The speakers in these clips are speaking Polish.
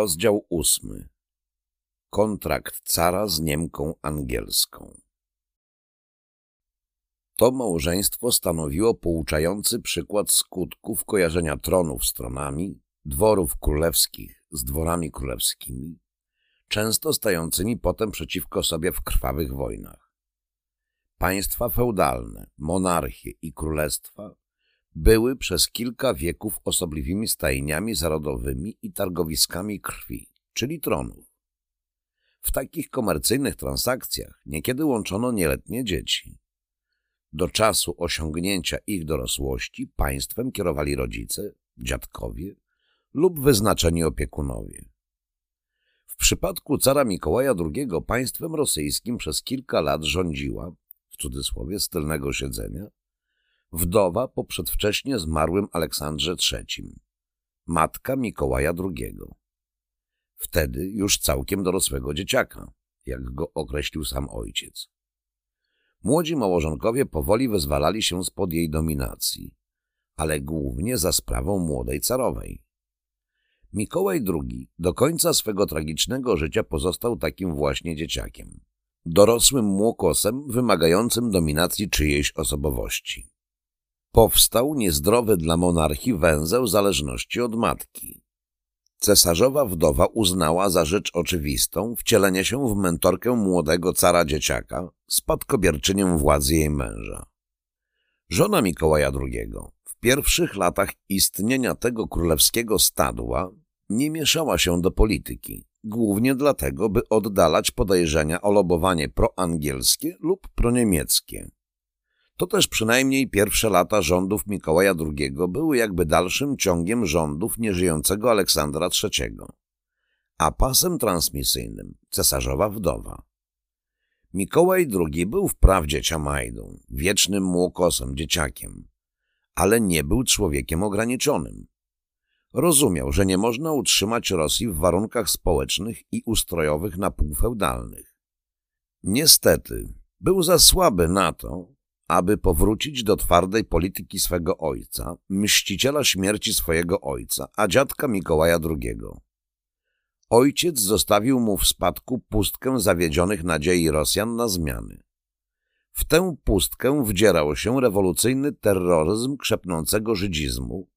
Rozdział ósmy. Kontrakt cara z Niemką angielską. To małżeństwo stanowiło pouczający przykład skutków kojarzenia tronów z tronami, dworów królewskich z dworami królewskimi, często stającymi potem przeciwko sobie w krwawych wojnach. Państwa feudalne, monarchie i królestwa były przez kilka wieków osobliwymi stajniami zarodowymi i targowiskami krwi, czyli tronów. W takich komercyjnych transakcjach niekiedy łączono nieletnie dzieci. Do czasu osiągnięcia ich dorosłości państwem kierowali rodzice, dziadkowie lub wyznaczeni opiekunowie. W przypadku cara Mikołaja II państwem rosyjskim przez kilka lat rządziła, w cudzysłowie z tylnego siedzenia, wdowa po przedwcześnie zmarłym Aleksandrze III, matka Mikołaja II. Wtedy już całkiem dorosłego dzieciaka, jak go określił sam ojciec. Młodzi małżonkowie powoli wyzwalali się spod jej dominacji, ale głównie za sprawą młodej carowej. Mikołaj II do końca swego tragicznego życia pozostał takim właśnie dzieciakiem, dorosłym młokosem wymagającym dominacji czyjejś osobowości. Powstał niezdrowy dla monarchii węzeł zależności od matki. Cesarzowa wdowa uznała za rzecz oczywistą wcielenie się w mentorkę młodego cara dzieciaka, spadkobierczynię władzy jej męża. Żona Mikołaja II w pierwszych latach istnienia tego królewskiego stadła nie mieszała się do polityki, głównie dlatego, by oddalać podejrzenia o lobowanie proangielskie lub proniemieckie. To też przynajmniej pierwsze lata rządów Mikołaja II były jakby dalszym ciągiem rządów nieżyjącego Aleksandra III, a pasem transmisyjnym cesarzowa wdowa. Mikołaj II był wprawdzie ciamajdą, wiecznym młokosem, dzieciakiem, ale nie był człowiekiem ograniczonym. Rozumiał, że nie można utrzymać Rosji w warunkach społecznych i ustrojowych na półfeudalnych. Niestety, był za słaby na to, aby powrócić do twardej polityki swego ojca, mściciela śmierci swojego ojca, a dziadka Mikołaja II. Ojciec zostawił mu w spadku pustkę zawiedzionych nadziei Rosjan na zmiany. W tę pustkę wdzierał się rewolucyjny terroryzm krzepnącego żydzizmu,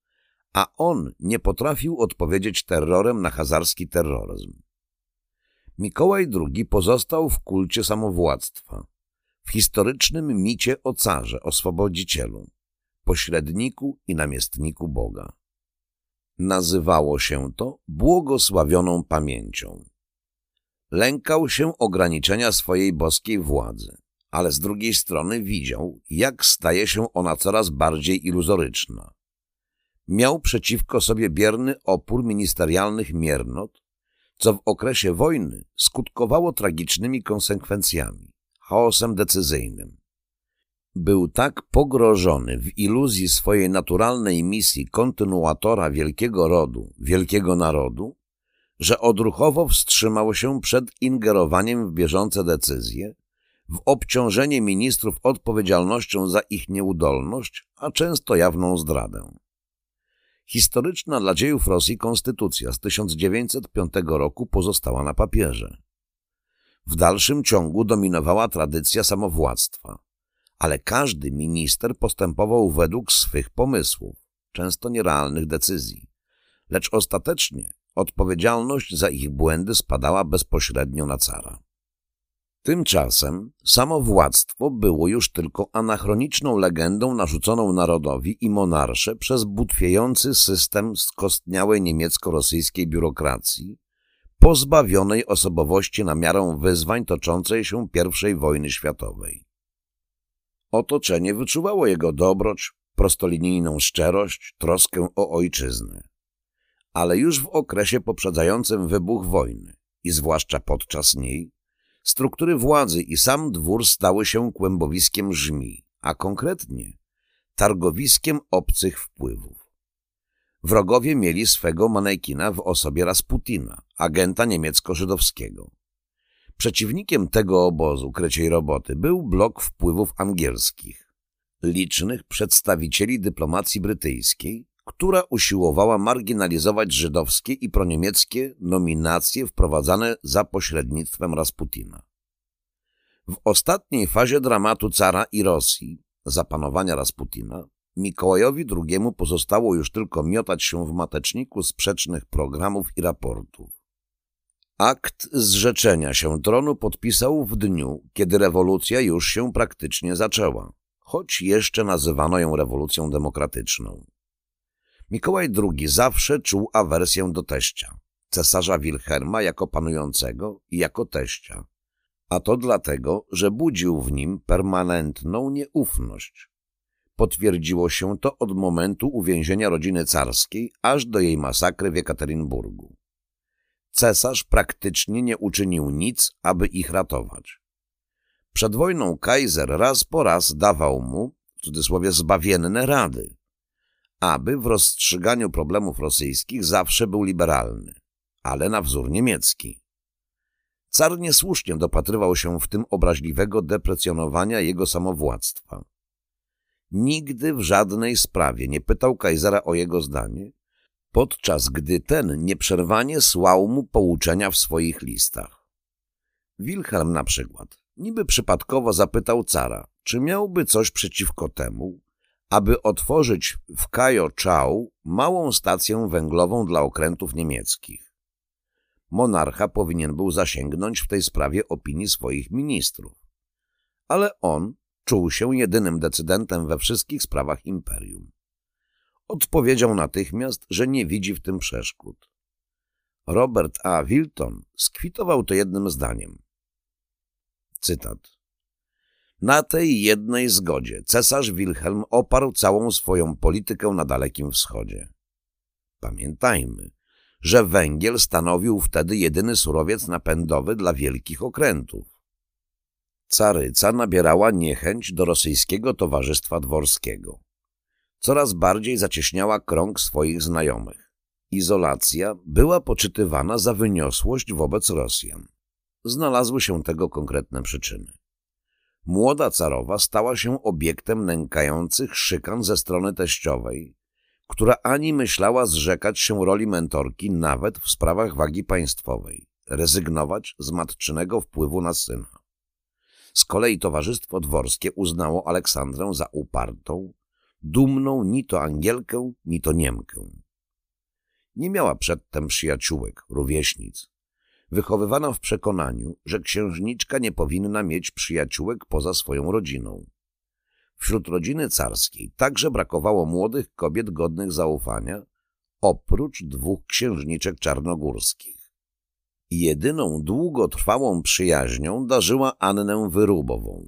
a on nie potrafił odpowiedzieć terrorem na hazarski terroryzm. Mikołaj II pozostał w kulcie samowładztwa, w historycznym micie o carze, oswobodzicielu, pośredniku i namiestniku Boga. Nazywało się to błogosławioną pamięcią. Lękał się ograniczenia swojej boskiej władzy, ale z drugiej strony widział, jak staje się ona coraz bardziej iluzoryczna. Miał przeciwko sobie bierny opór ministerialnych miernot, co w okresie wojny skutkowało tragicznymi konsekwencjami chaosem decyzyjnym. Był tak pogrożony w iluzji swojej naturalnej misji kontynuatora wielkiego rodu, wielkiego narodu, że odruchowo wstrzymał się przed ingerowaniem w bieżące decyzje, w obciążenie ministrów odpowiedzialnością za ich nieudolność, a często jawną zdradę. Historyczna dla dziejów Rosji konstytucja z 1905 roku pozostała na papierze. W dalszym ciągu dominowała tradycja samowładztwa, ale każdy minister postępował według swych pomysłów, często nierealnych decyzji, lecz ostatecznie odpowiedzialność za ich błędy spadała bezpośrednio na cara. Tymczasem samowładztwo było już tylko anachroniczną legendą narzuconą narodowi i monarsze przez butwiejący system skostniałej niemiecko-rosyjskiej biurokracji, pozbawionej osobowości na miarę wyzwań toczącej się I wojny światowej. Otoczenie wyczuwało jego dobroć, prostolinijną szczerość, troskę o ojczyznę. Ale już w okresie poprzedzającym wybuch wojny i zwłaszcza podczas niej, struktury władzy i sam dwór stały się kłębowiskiem żmi, a konkretnie targowiskiem obcych wpływów. Wrogowie mieli swego manekina w osobie Rasputina, agenta niemiecko-żydowskiego. Przeciwnikiem tego obozu kreciej roboty był blok wpływów angielskich, licznych przedstawicieli dyplomacji brytyjskiej, która usiłowała marginalizować żydowskie i proniemieckie nominacje wprowadzane za pośrednictwem Rasputina. W ostatniej fazie dramatu cara i Rosji, zapanowania Rasputina, Mikołajowi II pozostało już tylko miotać się w mateczniku sprzecznych programów i raportów. Akt zrzeczenia się tronu podpisał w dniu, kiedy rewolucja już się praktycznie zaczęła, choć jeszcze nazywano ją rewolucją demokratyczną. Mikołaj II zawsze czuł awersję do teścia, cesarza Wilhelma jako panującego i jako teścia, a to dlatego, że budził w nim permanentną nieufność. Potwierdziło się to od momentu uwięzienia rodziny carskiej aż do jej masakry w Jekaterynburgu. Cesarz praktycznie nie uczynił nic, aby ich ratować. Przed wojną Kaiser raz po raz dawał mu, w cudzysłowie, zbawienne rady, aby w rozstrzyganiu problemów rosyjskich zawsze był liberalny, ale na wzór niemiecki. Car niesłusznie dopatrywał się w tym obraźliwego deprecjonowania jego samowładztwa. Nigdy w żadnej sprawie nie pytał Kajzera o jego zdanie, podczas gdy ten nieprzerwanie słał mu pouczenia w swoich listach. Wilhelm na przykład niby przypadkowo zapytał cara, czy miałby coś przeciwko temu, aby otworzyć w Kajo Chau małą stację węglową dla okrętów niemieckich. Monarcha powinien był zasięgnąć w tej sprawie opinii swoich ministrów. Ale on czuł się jedynym decydentem we wszystkich sprawach imperium. Odpowiedział natychmiast, że nie widzi w tym przeszkód. Robert A. Wilton skwitował to jednym zdaniem. Cytat. Na tej jednej zgodzie cesarz Wilhelm oparł całą swoją politykę na Dalekim Wschodzie. Pamiętajmy, że węgiel stanowił wtedy jedyny surowiec napędowy dla wielkich okrętów. Caryca nabierała niechęć do rosyjskiego towarzystwa dworskiego. Coraz bardziej zacieśniała krąg swoich znajomych. Izolacja była poczytywana za wyniosłość wobec Rosjan. Znalazły się tego konkretne przyczyny. Młoda carowa stała się obiektem nękających szykan ze strony teściowej, która ani myślała zrzekać się roli mentorki nawet w sprawach wagi państwowej, rezygnować z matczynego wpływu na syna. Z kolei towarzystwo dworskie uznało Aleksandrę za upartą, dumną ni to Angielkę, ni to Niemkę. Nie miała przedtem przyjaciółek, rówieśnic, wychowywana w przekonaniu, że księżniczka nie powinna mieć przyjaciółek poza swoją rodziną. Wśród rodziny carskiej także brakowało młodych kobiet godnych zaufania, oprócz dwóch księżniczek czarnogórskich. Jedyną długotrwałą przyjaźnią darzyła Annę Wyrubową,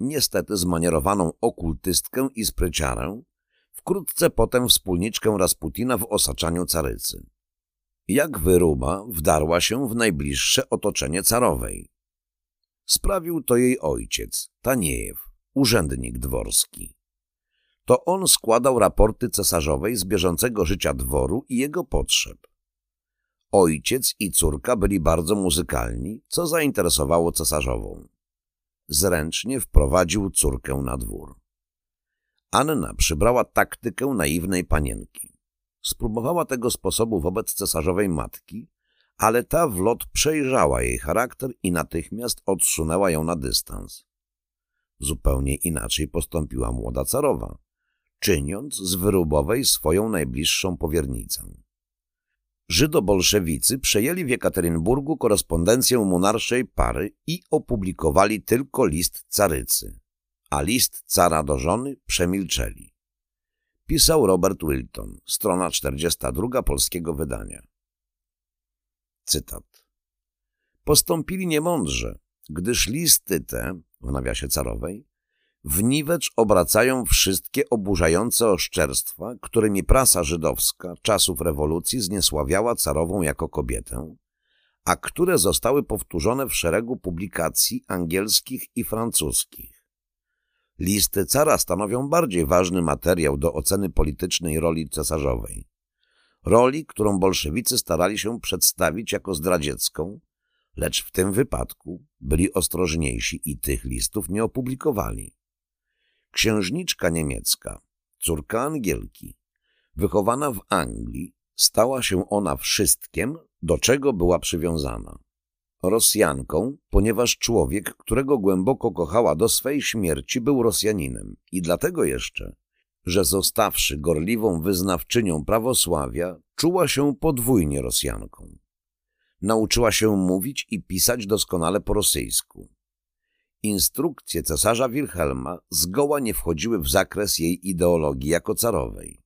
niestety zmanierowaną okultystkę i spryciarę, wkrótce potem wspólniczkę Rasputina w osaczaniu carycy jak wyruba wdarła się w najbliższe otoczenie carowej. Sprawił to jej ojciec, Taniejew, urzędnik dworski. To on składał raporty cesarzowej z bieżącego życia dworu i jego potrzeb. Ojciec i córka byli bardzo muzykalni, co zainteresowało cesarzową. Zręcznie wprowadził córkę na dwór. Anna przybrała taktykę naiwnej panienki. Spróbowała tego sposobu wobec cesarzowej matki, ale ta w lot przejrzała jej charakter i natychmiast odsunęła ją na dystans. Zupełnie inaczej postąpiła młoda carowa, czyniąc z wyrubowej swoją najbliższą powiernicę. Żydobolszewicy przejęli w Jekaterynburgu korespondencję monarszej pary i opublikowali tylko list carycy, a list cara do żony przemilczeli. Pisał Robert Wilton, strona 42 polskiego wydania. Cytat. Postąpili niemądrze, gdyż listy te, w nawiasie carowej, w niwecz obracają wszystkie oburzające oszczerstwa, którymi prasa żydowska czasów rewolucji zniesławiała carową jako kobietę, a które zostały powtórzone w szeregu publikacji angielskich i francuskich. Listy cara stanowią bardziej ważny materiał do oceny politycznej roli cesarzowej. Roli, którą bolszewicy starali się przedstawić jako zdradziecką, lecz w tym wypadku byli ostrożniejsi i tych listów nie opublikowali. Księżniczka niemiecka, córka Angielki, wychowana w Anglii, stała się ona wszystkim, do czego była przywiązana. Rosjanką, ponieważ człowiek, którego głęboko kochała do swej śmierci, był Rosjaninem i dlatego jeszcze, że zostawszy gorliwą wyznawczynią prawosławia, czuła się podwójnie Rosjanką. Nauczyła się mówić i pisać doskonale po rosyjsku. Instrukcje cesarza Wilhelma zgoła nie wchodziły w zakres jej ideologii jako carowej.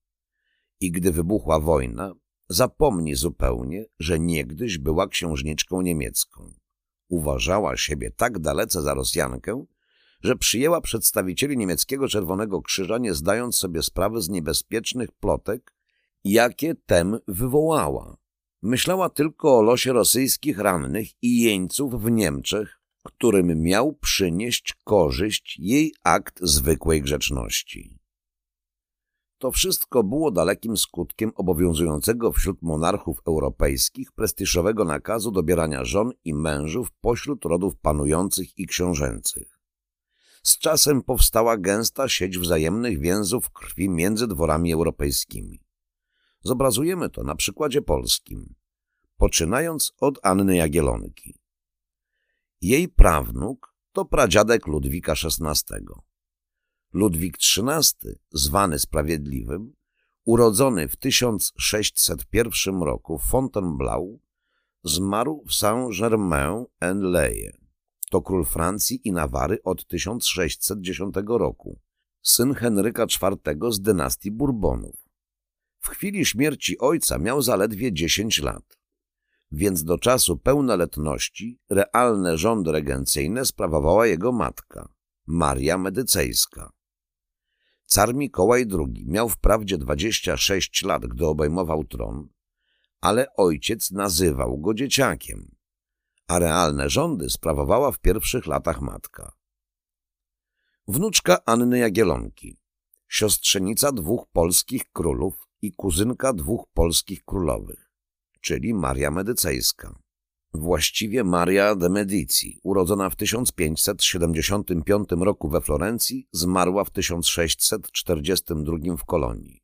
I gdy wybuchła wojna, zapomni zupełnie, że niegdyś była księżniczką niemiecką. Uważała siebie tak dalece za Rosjankę, że przyjęła przedstawicieli niemieckiego Czerwonego Krzyża, nie zdając sobie sprawy z niebezpiecznych plotek, jakie tem wywołała. Myślała tylko o losie rosyjskich rannych i jeńców w Niemczech, którym miał przynieść korzyść jej akt zwykłej grzeczności. To wszystko było dalekim skutkiem obowiązującego wśród monarchów europejskich prestiżowego nakazu dobierania żon i mężów pośród rodów panujących i książęcych. Z czasem powstała gęsta sieć wzajemnych więzów krwi między dworami europejskimi. Zobrazujemy to na przykładzie polskim, poczynając od Anny Jagielonki. Jej prawnuk to pradziadek Ludwika XVI. Ludwik XIII, zwany Sprawiedliwym, urodzony w 1601 roku w Fontainebleau, zmarł w Saint-Germain-en-Laye. To król Francji i Nawary od 1610 roku, syn Henryka IV z dynastii Bourbonów. W chwili śmierci ojca miał zaledwie 10 lat, więc do czasu pełnoletności realne rządy regencyjne sprawowała jego matka, Maria Medycejska. Car Mikołaj II miał wprawdzie 26 lat, gdy obejmował tron, ale ojciec nazywał go dzieciakiem, a realne rządy sprawowała w pierwszych latach matka. Wnuczka Anny Jagielonki, siostrzenica dwóch polskich królów i kuzynka dwóch polskich królowych, czyli Maria Medycejska. Właściwie Maria de Medici, urodzona w 1575 roku we Florencji, zmarła w 1642 w Kolonii.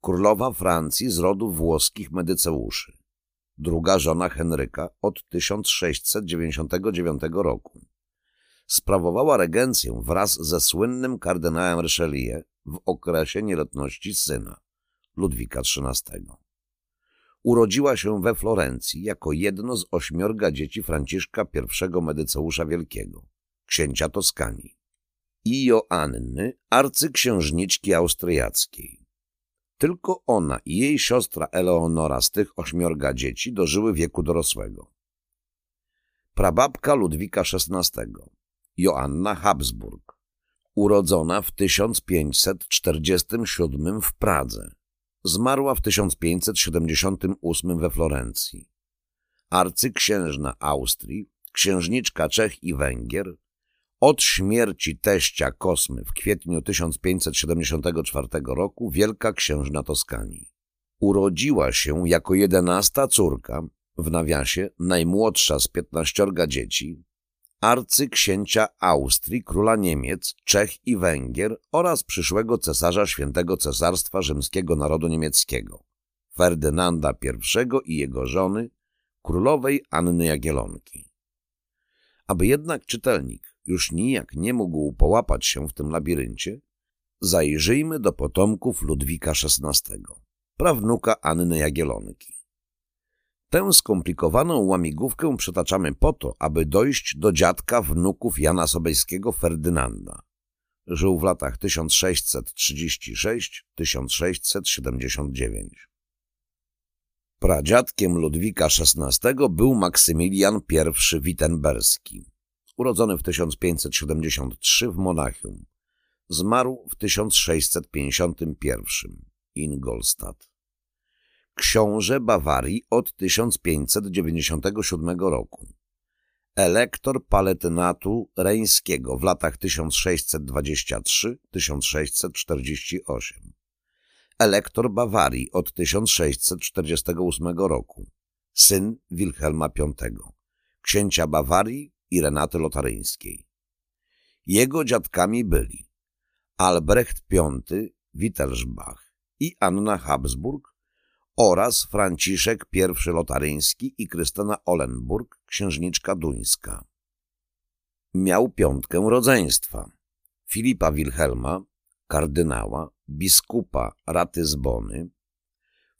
Królowa Francji z rodu włoskich Medyceuszy. Druga żona Henryka od 1699 roku. Sprawowała regencję wraz ze słynnym kardynałem Richelieu w okresie nieletności syna, Ludwika XIII. Urodziła się we Florencji jako jedno z ośmiorga dzieci Franciszka I Medyceusza Wielkiego, księcia Toskanii, i Joanny, arcyksiężniczki austriackiej. Tylko ona i jej siostra Eleonora z tych ośmiorga dzieci dożyły wieku dorosłego. Prababka Ludwika XVI, Joanna Habsburg, urodzona w 1547 w Pradze, Zmarła w 1578 we Florencji. Arcyksiężna Austrii, księżniczka Czech i Węgier, od śmierci teścia Kosmy w kwietniu 1574 roku wielka księżna Toskanii. Urodziła się jako jedenasta córka, w nawiasie najmłodsza z piętnaściorga dzieci, arcyksięcia Austrii, króla Niemiec, Czech i Węgier oraz przyszłego cesarza Świętego Cesarstwa Rzymskiego Narodu Niemieckiego, Ferdynanda I i jego żony, królowej Anny Jagielonki. Aby jednak czytelnik już nijak nie mógł połapać się w tym labiryncie, zajrzyjmy do potomków Ludwika XVI, prawnuka Anny Jagielonki. Tę skomplikowaną łamigłówkę przytaczamy po to, aby dojść do dziadka wnuków Jana Sobejskiego Ferdynanda. Żył w latach 1636-1679. Pradziadkiem Ludwika XVI był Maksymilian I Wittenberski, urodzony w 1573 w Monachium, Zmarł w 1651. Ingolstadt. Książę Bawarii od 1597 roku. Elektor paletynatu reńskiego w latach 1623-1648. Elektor Bawarii od 1648 roku. Syn Wilhelma V, księcia Bawarii i Renaty Lotaryńskiej. Jego dziadkami byli Albrecht V Wittelsbach i Anna Habsburg oraz Franciszek I Lotaryński i Krystyna Olenburg, księżniczka duńska. Miał piątkę rodzeństwa. Filipa Wilhelma, kardynała, biskupa Ratyzbony,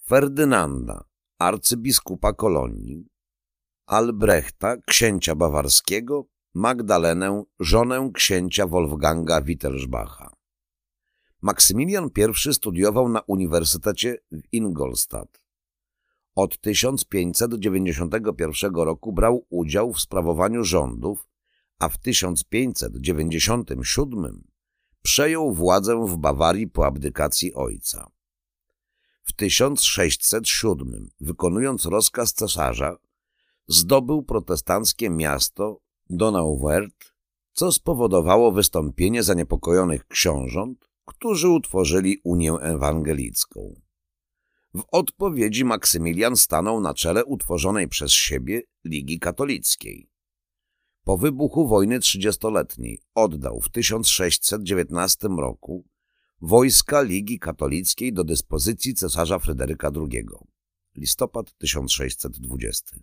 Ferdynanda, arcybiskupa Kolonii, Albrechta, księcia bawarskiego, Magdalenę, żonę księcia Wolfganga Wittelsbacha. Maksymilian I studiował na Uniwersytecie w Ingolstadt. Od 1591 roku brał udział w sprawowaniu rządów, a w 1597 przejął władzę w Bawarii po abdykacji ojca. W 1607, wykonując rozkaz cesarza, zdobył protestanckie miasto Donauwert, co spowodowało wystąpienie zaniepokojonych książąt, którzy utworzyli Unię Ewangelicką. W odpowiedzi Maksymilian stanął na czele utworzonej przez siebie Ligi Katolickiej. Po wybuchu wojny trzydziestoletniej oddał w 1619 roku wojska Ligi Katolickiej do dyspozycji cesarza Fryderyka II. Listopad 1620.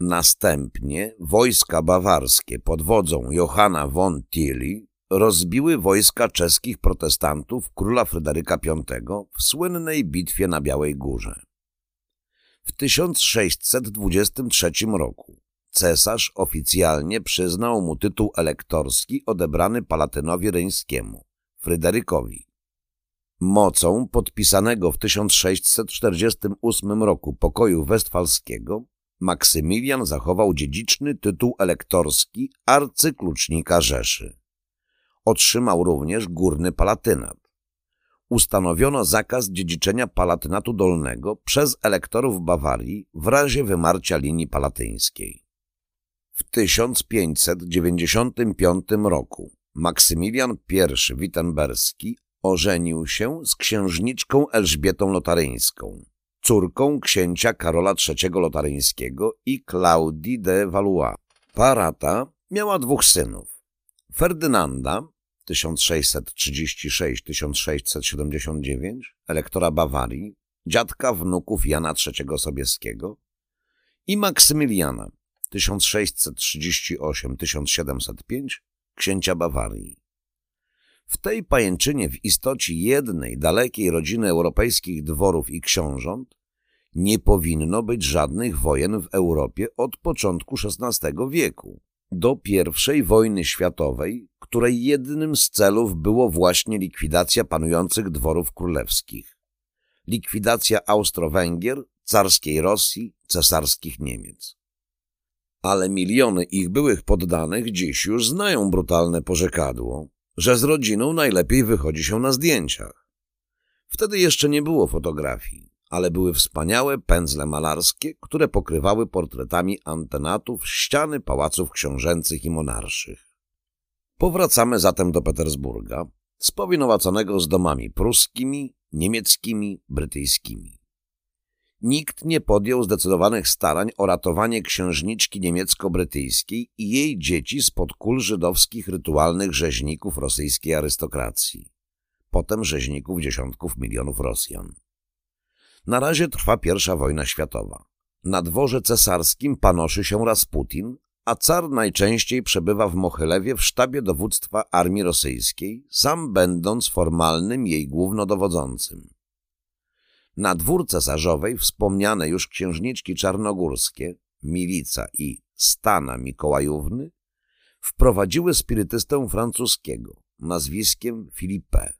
Następnie wojska bawarskie pod wodzą Johanna von Tilly rozbiły wojska czeskich protestantów króla Fryderyka V w słynnej bitwie na Białej Górze. W 1623 roku cesarz oficjalnie przyznał mu tytuł elektorski odebrany Palatynowi Ryńskiemu, Fryderykowi. Mocą podpisanego w 1648 roku pokoju westfalskiego Maksymilian zachował dziedziczny tytuł elektorski arcyklucznika Rzeszy. Otrzymał również górny palatynat. Ustanowiono zakaz dziedziczenia palatynatu dolnego przez elektorów Bawarii w razie wymarcia linii palatyńskiej. W 1595 roku Maksymilian I Wittenberski ożenił się z księżniczką Elżbietą Lotaryńską, córką księcia Karola III Lotaryńskiego i Claudii de Valois. Parata miała dwóch synów. Ferdynanda 1636-1679, elektora Bawarii, dziadka wnuków Jana III Sobieskiego i Maksymiliana 1638-1705, księcia Bawarii. W tej pajęczynie w istocie jednej dalekiej rodziny europejskich dworów i książąt nie powinno być żadnych wojen w Europie od początku XVI wieku do I wojny światowej, której jednym z celów było właśnie likwidacja panujących dworów królewskich. Likwidacja Austro-Węgier, carskiej Rosji, cesarskich Niemiec. Ale miliony ich byłych poddanych dziś już znają brutalne porzekadło, że z rodziną najlepiej wychodzi się na zdjęciach. Wtedy jeszcze nie było fotografii, ale były wspaniałe pędzle malarskie, które pokrywały portretami antenatów ściany pałaców książęcych i monarszych. Powracamy zatem do Petersburga, spowinowaconego z domami pruskimi, niemieckimi, brytyjskimi. Nikt nie podjął zdecydowanych starań o ratowanie księżniczki niemiecko-brytyjskiej i jej dzieci spod kul żydowskich rytualnych rzeźników rosyjskiej arystokracji, potem rzeźników dziesiątków milionów Rosjan. Na razie trwa pierwsza wojna światowa. Na dworze cesarskim panoszy się Rasputin, a car najczęściej przebywa w Mochylewie w sztabie dowództwa armii rosyjskiej, sam będąc formalnym jej głównodowodzącym. Na dwór cesarzowej wspomniane już księżniczki czarnogórskie, Milica i Stana Mikołajówny, wprowadziły spirytystę francuskiego nazwiskiem Philippe,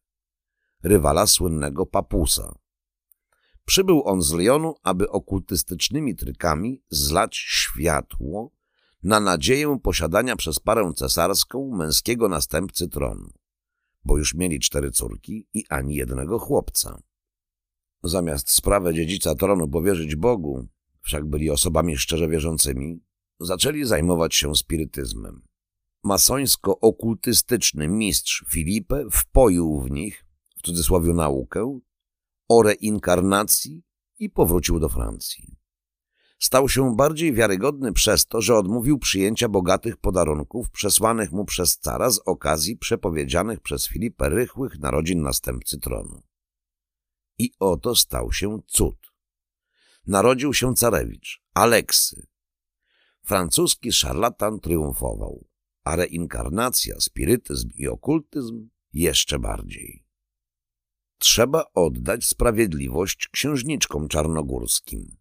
rywala słynnego papusa. Przybył on z Lyonu, aby okultystycznymi trykami zlać światło na nadzieję posiadania przez parę cesarską męskiego następcy tronu. bo już mieli cztery córki i ani jednego chłopca. Zamiast sprawę dziedzica tronu powierzyć Bogu, wszak byli osobami szczerze wierzącymi, zaczęli zajmować się spirytyzmem. Masońsko-okultystyczny mistrz Filipe wpoił w nich, w cudzysłowie naukę, o reinkarnacji i powrócił do Francji. Stał się bardziej wiarygodny przez to, że odmówił przyjęcia bogatych podarunków przesłanych mu przez cara z okazji przepowiedzianych przez Filipę rychłych narodzin następcy tronu. I oto stał się cud. Narodził się carewicz, Aleksy. Francuski szarlatan triumfował, a reinkarnacja, spirytyzm i okultyzm jeszcze bardziej. Trzeba oddać sprawiedliwość księżniczkom czarnogórskim.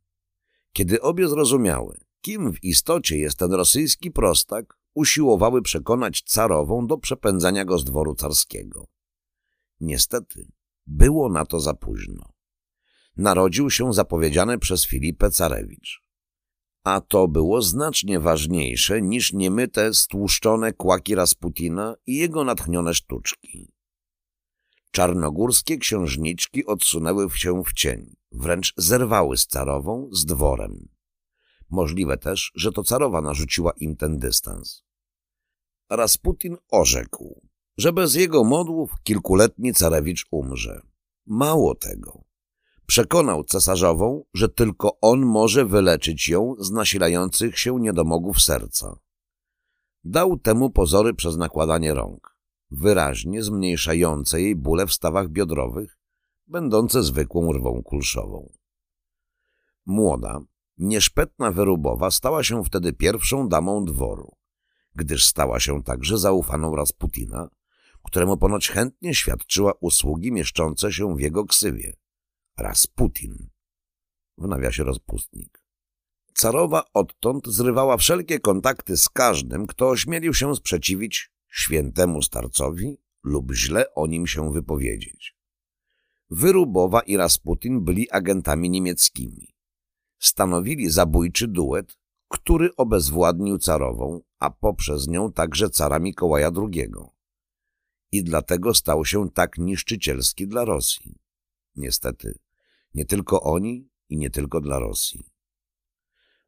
Kiedy obie zrozumiały, kim w istocie jest ten rosyjski prostak, usiłowały przekonać carową do przepędzania go z dworu carskiego. Niestety, było na to za późno. Narodził się zapowiedziany przez Filipę Carewicz. A to było znacznie ważniejsze niż niemyte, stłuszczone kłaki Rasputina i jego natchnione sztuczki. Czarnogórskie księżniczki odsunęły się w cień, wręcz zerwały z carową, z dworem. Możliwe też, że to carowa narzuciła im ten dystans. Rasputin orzekł, że bez jego modłów kilkuletni carewicz umrze. Mało tego. Przekonał cesarzową, że tylko on może wyleczyć ją z nasilających się niedomogów serca. Dał temu pozory przez nakładanie rąk, wyraźnie zmniejszające jej bóle w stawach biodrowych, będące zwykłą rwą kulszową. Młoda, nieszpetna wyrubowa stała się wtedy pierwszą damą dworu, gdyż stała się także zaufaną Rasputina, któremu ponoć chętnie świadczyła usługi mieszczące się w jego ksywie. Rasputin. W nawiasie rozpustnik. Carowa odtąd zrywała wszelkie kontakty z każdym, kto ośmielił się sprzeciwić świętemu starcowi lub źle o nim się wypowiedzieć. Wyrubowa i Rasputin byli agentami niemieckimi. Stanowili zabójczy duet, który obezwładnił carową, a poprzez nią także cara Mikołaja II i dlatego stał się tak niszczycielski dla Rosji. Niestety, nie tylko oni i nie tylko dla Rosji.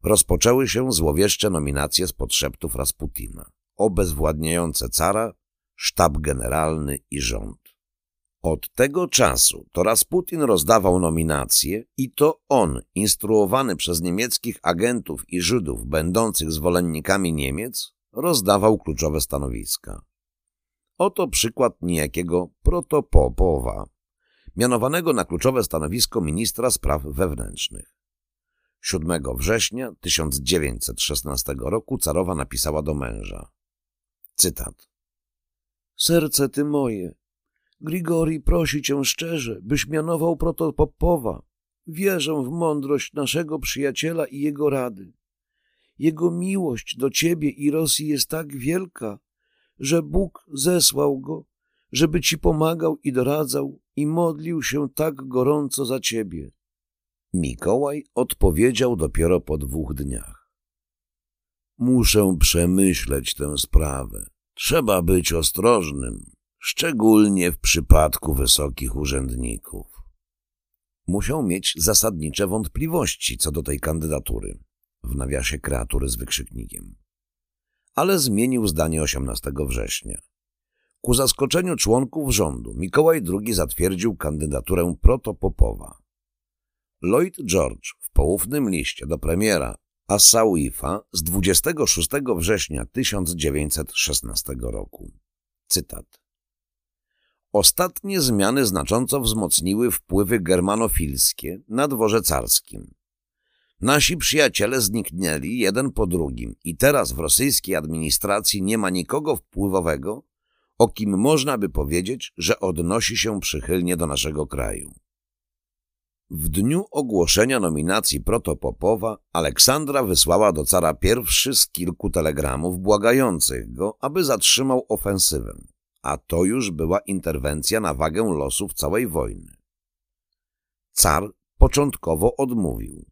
Rozpoczęły się złowieszcze nominacje z podszeptów Rasputina, obezwładniające cara, sztab generalny i rząd. Od tego czasu to Rasputin rozdawał nominacje i to on, instruowany przez niemieckich agentów i Żydów będących zwolennikami Niemiec, rozdawał kluczowe stanowiska. Oto przykład niejakiego protopopowa, mianowanego na kluczowe stanowisko ministra spraw wewnętrznych. 7 września 1916 roku carowa napisała do męża. Cytat. Serce ty moje, Grigori prosi cię szczerze, byś mianował protopopowa. Wierzę w mądrość naszego przyjaciela i jego rady. Jego miłość do ciebie i Rosji jest tak wielka, że Bóg zesłał go, żeby ci pomagał i doradzał i modlił się tak gorąco za ciebie. Mikołaj odpowiedział dopiero po dwóch dniach. Muszę przemyśleć tę sprawę. Trzeba być ostrożnym, szczególnie w przypadku wysokich urzędników. Musiał mieć zasadnicze wątpliwości co do tej kandydatury, w nawiasie kreatury z wykrzyknikiem ale zmienił zdanie 18 września. Ku zaskoczeniu członków rządu Mikołaj II zatwierdził kandydaturę protopopowa. Lloyd George w poufnym liście do premiera Assauifa z 26 września 1916 roku. Cytat. Ostatnie zmiany znacząco wzmocniły wpływy germanofilskie na dworze carskim. Nasi przyjaciele zniknęli jeden po drugim i teraz w rosyjskiej administracji nie ma nikogo wpływowego, o kim można by powiedzieć, że odnosi się przychylnie do naszego kraju. W dniu ogłoszenia nominacji protopopowa Aleksandra wysłała do cara pierwszy z kilku telegramów błagających go, aby zatrzymał ofensywę, a to już była interwencja na wagę losów całej wojny. Car początkowo odmówił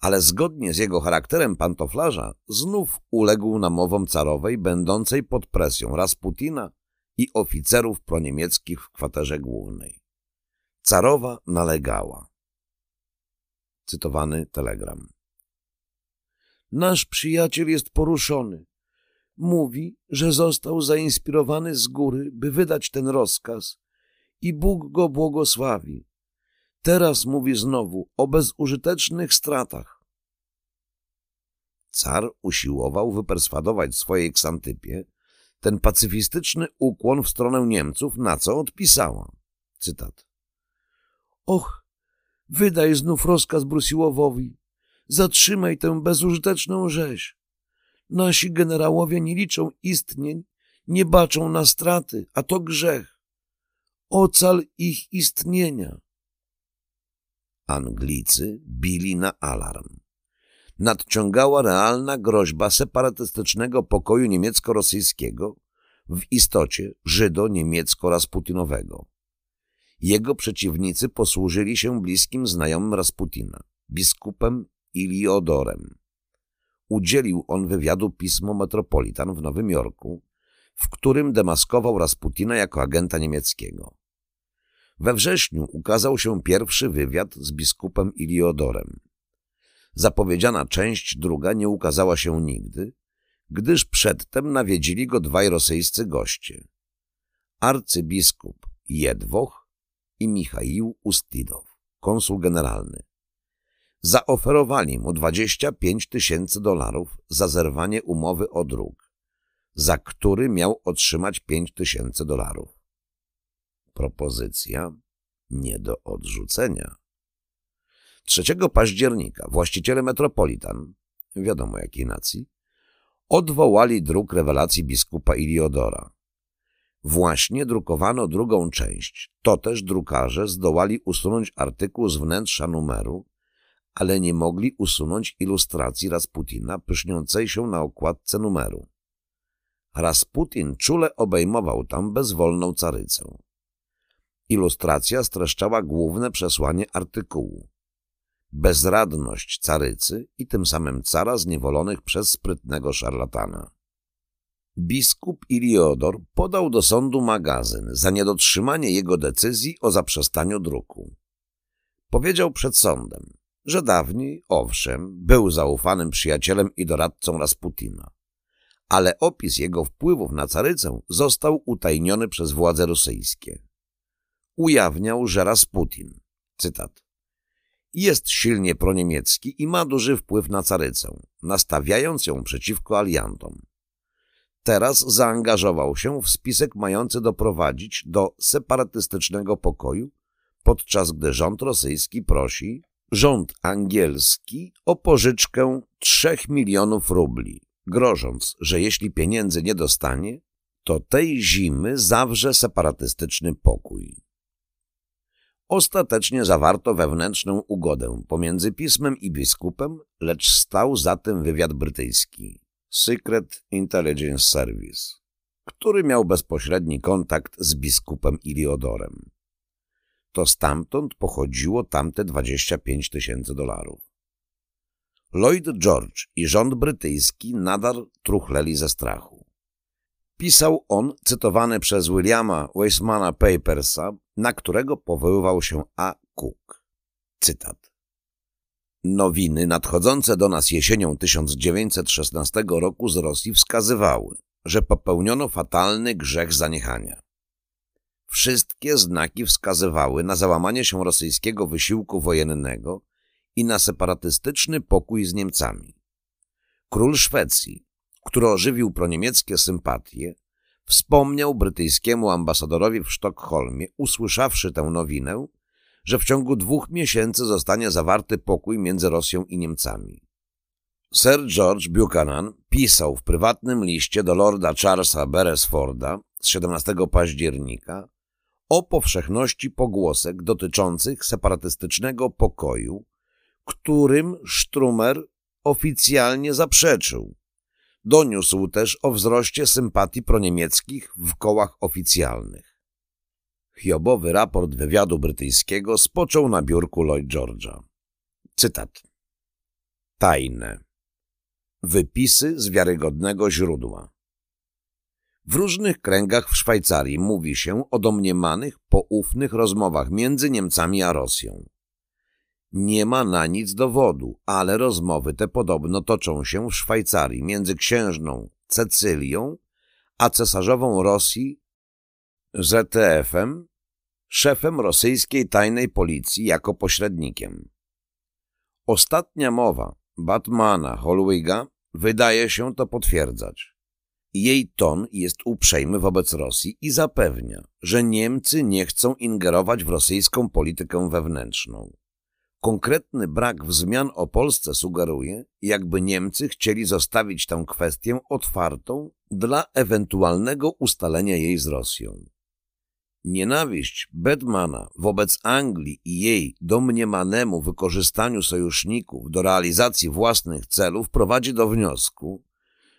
ale zgodnie z jego charakterem pantoflarza znów uległ namowom carowej będącej pod presją Rasputina i oficerów proniemieckich w kwaterze głównej. Carowa nalegała. Cytowany telegram. Nasz przyjaciel jest poruszony. Mówi, że został zainspirowany z góry, by wydać ten rozkaz i Bóg go błogosławi. Teraz mówi znowu o bezużytecznych stratach. Car usiłował wyperswadować swojej ksantypie ten pacyfistyczny ukłon w stronę Niemców, na co odpisała. Cytat. Och, wydaj znów rozkaz Brusiłowowi. Zatrzymaj tę bezużyteczną rzeź. Nasi generałowie nie liczą istnień, nie baczą na straty, a to grzech. Ocal ich istnienia. Anglicy bili na alarm. Nadciągała realna groźba separatystycznego pokoju niemiecko-rosyjskiego, w istocie żydo-niemiecko-rasputinowego. Jego przeciwnicy posłużyli się bliskim znajomym Rasputina, biskupem Iliodorem. Udzielił on wywiadu pismo Metropolitan w Nowym Jorku, w którym demaskował Rasputina jako agenta niemieckiego. We wrześniu ukazał się pierwszy wywiad z biskupem Iliodorem. Zapowiedziana część druga nie ukazała się nigdy, gdyż przedtem nawiedzili go dwaj rosyjscy goście. Arcybiskup Jedwoch i Michaił Ustidow, konsul generalny. Zaoferowali mu 25 tysięcy dolarów za zerwanie umowy o dróg, za który miał otrzymać 5 tysięcy dolarów. Propozycja nie do odrzucenia. 3 października właściciele Metropolitan, wiadomo jakiej nacji, odwołali druk rewelacji biskupa Iliodora. Właśnie drukowano drugą część. To też drukarze zdołali usunąć artykuł z wnętrza numeru, ale nie mogli usunąć ilustracji Rasputina pyszniącej się na okładce numeru. Rasputin czule obejmował tam bezwolną carycę. Ilustracja streszczała główne przesłanie artykułu. Bezradność carycy i tym samym cara zniewolonych przez sprytnego szarlatana. Biskup Iliodor podał do sądu magazyn za niedotrzymanie jego decyzji o zaprzestaniu druku. Powiedział przed sądem, że dawniej, owszem, był zaufanym przyjacielem i doradcą Rasputina, ale opis jego wpływów na carycę został utajniony przez władze rosyjskie ujawniał, że Rasputin, cytat, jest silnie proniemiecki i ma duży wpływ na carycę, nastawiając ją przeciwko aliantom. Teraz zaangażował się w spisek mający doprowadzić do separatystycznego pokoju, podczas gdy rząd rosyjski prosi rząd angielski o pożyczkę trzech milionów rubli, grożąc, że jeśli pieniędzy nie dostanie, to tej zimy zawrze separatystyczny pokój. Ostatecznie zawarto wewnętrzną ugodę pomiędzy pismem i biskupem, lecz stał za tym wywiad brytyjski Secret Intelligence Service, który miał bezpośredni kontakt z biskupem Iliodorem. To stamtąd pochodziło tamte 25 tysięcy dolarów. Lloyd George i rząd brytyjski nadal truchleli ze strachu. Pisał on, cytowany przez Williama Weissmana Papersa, na którego powoływał się A. Cook. Cytat. Nowiny nadchodzące do nas jesienią 1916 roku z Rosji wskazywały, że popełniono fatalny grzech zaniechania. Wszystkie znaki wskazywały na załamanie się rosyjskiego wysiłku wojennego i na separatystyczny pokój z Niemcami. Król Szwecji, który ożywił proniemieckie sympatie, wspomniał brytyjskiemu ambasadorowi w Sztokholmie, usłyszawszy tę nowinę, że w ciągu dwóch miesięcy zostanie zawarty pokój między Rosją i Niemcami. Sir George Buchanan pisał w prywatnym liście do lorda Charlesa Beresforda z 17 października o powszechności pogłosek dotyczących separatystycznego pokoju, którym Strumer oficjalnie zaprzeczył. Doniósł też o wzroście sympatii proniemieckich w kołach oficjalnych. Hiobowy raport wywiadu brytyjskiego spoczął na biurku Lloyd George'a. Cytat. Tajne. Wypisy z wiarygodnego źródła. W różnych kręgach w Szwajcarii mówi się o domniemanych, poufnych rozmowach między Niemcami a Rosją. Nie ma na nic dowodu, ale rozmowy te podobno toczą się w Szwajcarii między księżną Cecylią a cesarzową Rosji ZTF-em, szefem rosyjskiej tajnej policji jako pośrednikiem. Ostatnia mowa Batmana Holwiga wydaje się to potwierdzać. Jej ton jest uprzejmy wobec Rosji i zapewnia, że Niemcy nie chcą ingerować w rosyjską politykę wewnętrzną. Konkretny brak wzmian o Polsce sugeruje, jakby Niemcy chcieli zostawić tę kwestię otwartą dla ewentualnego ustalenia jej z Rosją. Nienawiść Bedmana wobec Anglii i jej domniemanemu wykorzystaniu sojuszników do realizacji własnych celów prowadzi do wniosku,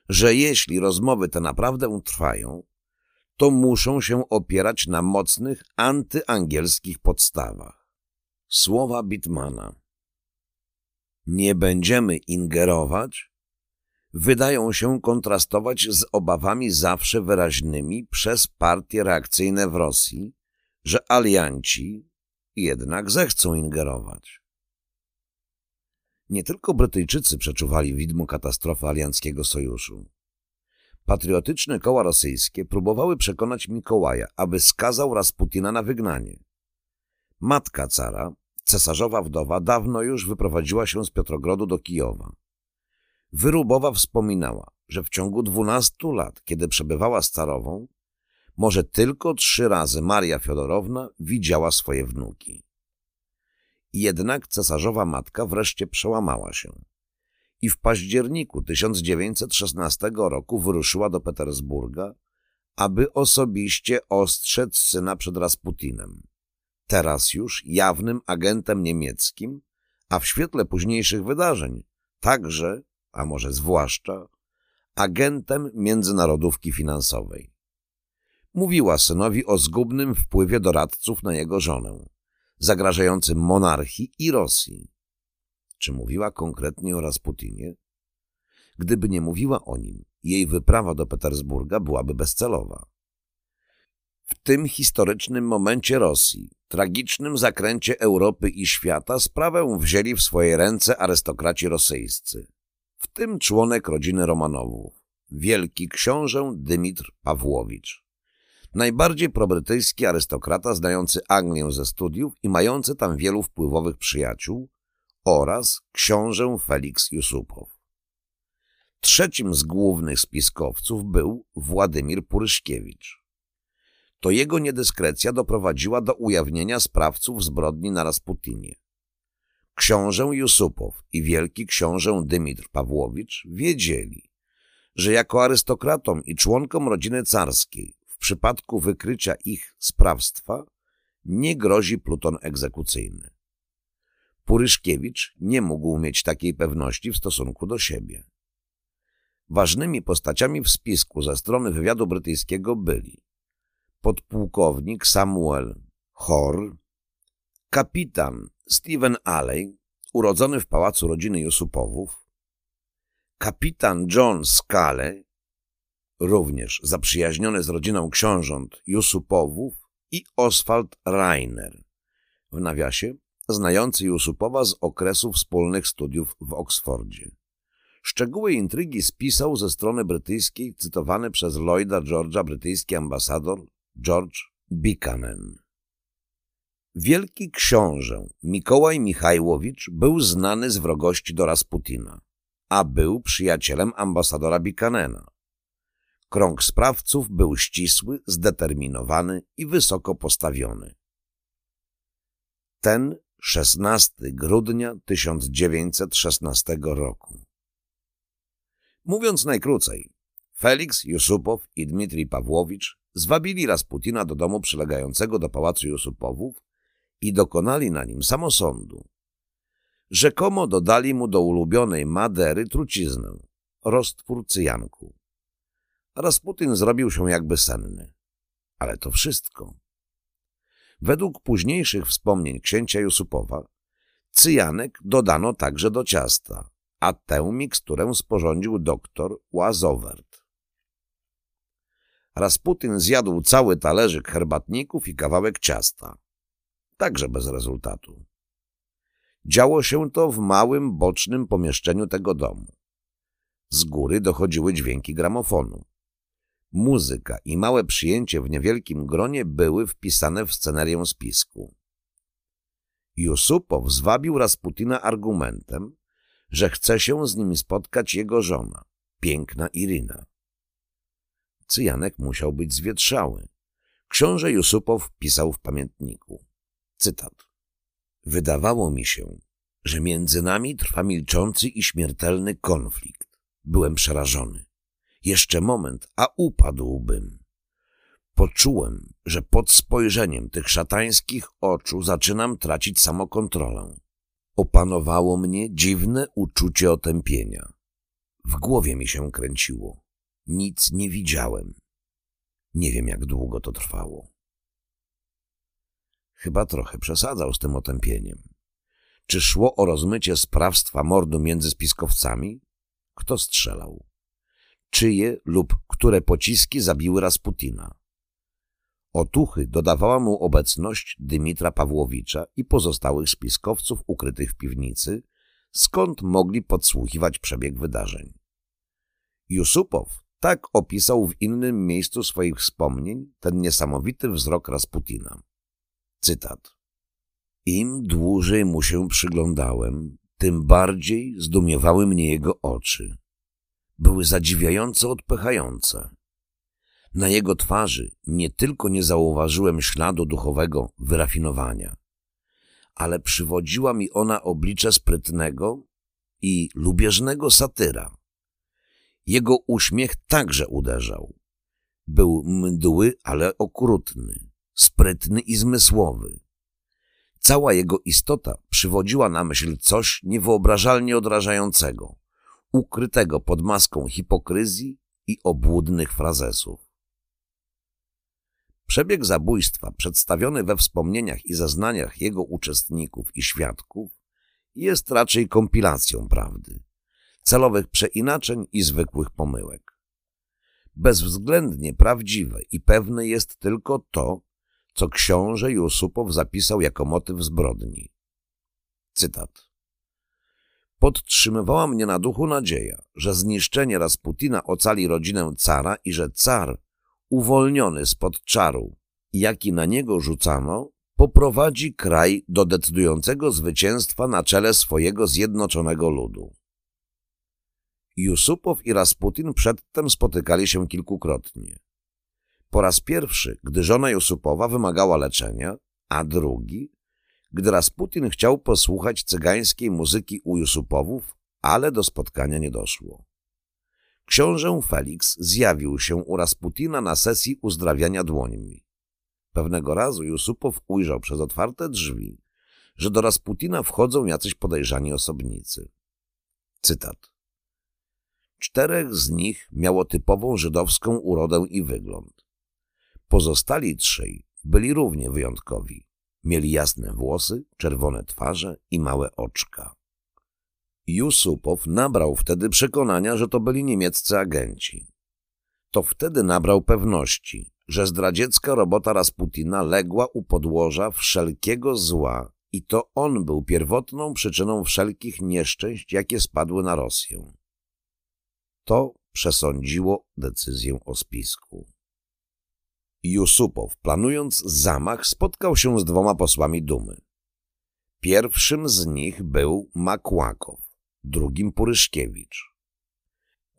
że jeśli rozmowy te naprawdę trwają, to muszą się opierać na mocnych antyangielskich podstawach. Słowa Bitmana Nie będziemy ingerować wydają się kontrastować z obawami zawsze wyraźnymi przez partie reakcyjne w Rosji, że alianci jednak zechcą ingerować. Nie tylko Brytyjczycy przeczuwali widmo katastrofy alianckiego sojuszu. Patriotyczne koła rosyjskie próbowały przekonać Mikołaja, aby skazał Rasputina na wygnanie. Matka cara, cesarzowa wdowa, dawno już wyprowadziła się z Piotrogrodu do Kijowa. Wyrubowa wspominała, że w ciągu dwunastu lat, kiedy przebywała z carową, może tylko trzy razy Maria Fiodorowna widziała swoje wnuki. Jednak cesarzowa matka wreszcie przełamała się i w październiku 1916 roku wyruszyła do Petersburga, aby osobiście ostrzec syna przed Rasputinem, teraz już jawnym agentem niemieckim, a w świetle późniejszych wydarzeń także a może zwłaszcza, agentem międzynarodówki finansowej. Mówiła synowi o zgubnym wpływie doradców na jego żonę, zagrażającym monarchii i Rosji. Czy mówiła konkretnie o Rasputinie? Gdyby nie mówiła o nim, jej wyprawa do Petersburga byłaby bezcelowa. W tym historycznym momencie Rosji, tragicznym zakręcie Europy i świata, sprawę wzięli w swoje ręce arystokraci rosyjscy w tym członek rodziny Romanowów, wielki książę Dymitr Pawłowicz. Najbardziej probrytyjski arystokrata znający Anglię ze studiów i mający tam wielu wpływowych przyjaciół oraz książę Felix Jusupow. Trzecim z głównych spiskowców był Władimir Puryszkiewicz. To jego niedyskrecja doprowadziła do ujawnienia sprawców zbrodni na Rasputinie. Książę Jusupow i wielki książę Dymitr Pawłowicz wiedzieli, że jako arystokratom i członkom rodziny carskiej w przypadku wykrycia ich sprawstwa nie grozi pluton egzekucyjny. Puryszkiewicz nie mógł mieć takiej pewności w stosunku do siebie. Ważnymi postaciami w spisku ze strony wywiadu brytyjskiego byli podpułkownik Samuel Hor, kapitan Stephen Alley, urodzony w pałacu rodziny Jusupowów, kapitan John Scale, również zaprzyjaźniony z rodziną książąt Jusupowów i Oswald Rainer, w nawiasie znający Jusupowa z okresu wspólnych studiów w Oksfordzie. Szczegóły intrygi spisał ze strony brytyjskiej cytowany przez Lloyda George'a brytyjski ambasador George Buchanan. Wielki książę Mikołaj Michajłowicz był znany z wrogości do Rasputina, a był przyjacielem ambasadora Bikanena. Krąg sprawców był ścisły, zdeterminowany i wysoko postawiony. Ten 16 grudnia 1916 roku. Mówiąc najkrócej, Felix Jusupow i Dmitrij Pawłowicz zwabili Rasputina do domu przylegającego do pałacu Jusupowów i dokonali na nim samosądu. Rzekomo dodali mu do ulubionej Madery truciznę, roztwór cyjanku. Rasputin zrobił się jakby senny. Ale to wszystko. Według późniejszych wspomnień księcia Jusupowa, cyjanek dodano także do ciasta, a tę miksturę sporządził doktor Łazowert. Rasputin zjadł cały talerzyk herbatników i kawałek ciasta. Także bez rezultatu. Działo się to w małym, bocznym pomieszczeniu tego domu. Z góry dochodziły dźwięki gramofonu. Muzyka i małe przyjęcie w niewielkim gronie były wpisane w scenerię spisku. Jusupow zwabił Rasputina argumentem, że chce się z nim spotkać jego żona, piękna Iryna. Cyjanek musiał być zwietrzały. Książę Jusupow pisał w pamiętniku. Cytat. Wydawało mi się, że między nami trwa milczący i śmiertelny konflikt. Byłem przerażony. Jeszcze moment, a upadłbym. Poczułem, że pod spojrzeniem tych szatańskich oczu zaczynam tracić samokontrolę. Opanowało mnie dziwne uczucie otępienia. W głowie mi się kręciło. Nic nie widziałem. Nie wiem, jak długo to trwało. Chyba trochę przesadzał z tym otępieniem. Czy szło o rozmycie sprawstwa mordu między spiskowcami? Kto strzelał? Czyje lub które pociski zabiły Rasputina? Otuchy dodawała mu obecność Dymitra Pawłowicza i pozostałych spiskowców ukrytych w piwnicy, skąd mogli podsłuchiwać przebieg wydarzeń. Jusupow tak opisał w innym miejscu swoich wspomnień ten niesamowity wzrok Rasputina. Cytat. Im dłużej mu się przyglądałem, tym bardziej zdumiewały mnie jego oczy. Były zadziwiająco odpychające. Na jego twarzy nie tylko nie zauważyłem śladu duchowego wyrafinowania, ale przywodziła mi ona oblicze sprytnego i lubieżnego satyra. Jego uśmiech także uderzał. Był mdły, ale okrutny, sprytny i zmysłowy. Cała jego istota przywodziła na myśl coś niewyobrażalnie odrażającego, ukrytego pod maską hipokryzji i obłudnych frazesów. Przebieg zabójstwa przedstawiony we wspomnieniach i zeznaniach jego uczestników i świadków jest raczej kompilacją prawdy, celowych przeinaczeń i zwykłych pomyłek. Bezwzględnie prawdziwe i pewne jest tylko to, co książę Jusupow zapisał jako motyw zbrodni. Cytat. Podtrzymywała mnie na duchu nadzieja, że zniszczenie Rasputina ocali rodzinę cara i że car uwolniony spod czaru, jaki na niego rzucano, poprowadzi kraj do decydującego zwycięstwa na czele swojego zjednoczonego ludu. Jusupow i Rasputin przedtem spotykali się kilkukrotnie. Po raz pierwszy, gdy żona Jusupowa wymagała leczenia, a drugi, gdy Rasputin chciał posłuchać cygańskiej muzyki u Jusupowów, ale do spotkania nie doszło. Książę Felix zjawił się u Rasputina na sesji uzdrawiania dłońmi. Pewnego razu Jusupow ujrzał przez otwarte drzwi, że do Rasputina wchodzą jacyś podejrzani osobnicy. Cytat. Czterech z nich miało typową żydowską urodę i wygląd. Pozostali trzej byli równie wyjątkowi. Mieli jasne włosy, czerwone twarze i małe oczka. Jusupow nabrał wtedy przekonania, że to byli niemieccy agenci. To wtedy nabrał pewności, że zdradziecka robota Rasputina legła u podłoża wszelkiego zła i to on był pierwotną przyczyną wszelkich nieszczęść, jakie spadły na Rosję. To przesądziło decyzję o spisku. Jusupow, planując zamach, spotkał się z dwoma posłami Dumy. Pierwszym z nich był Makłakow drugim Puryszkiewicz.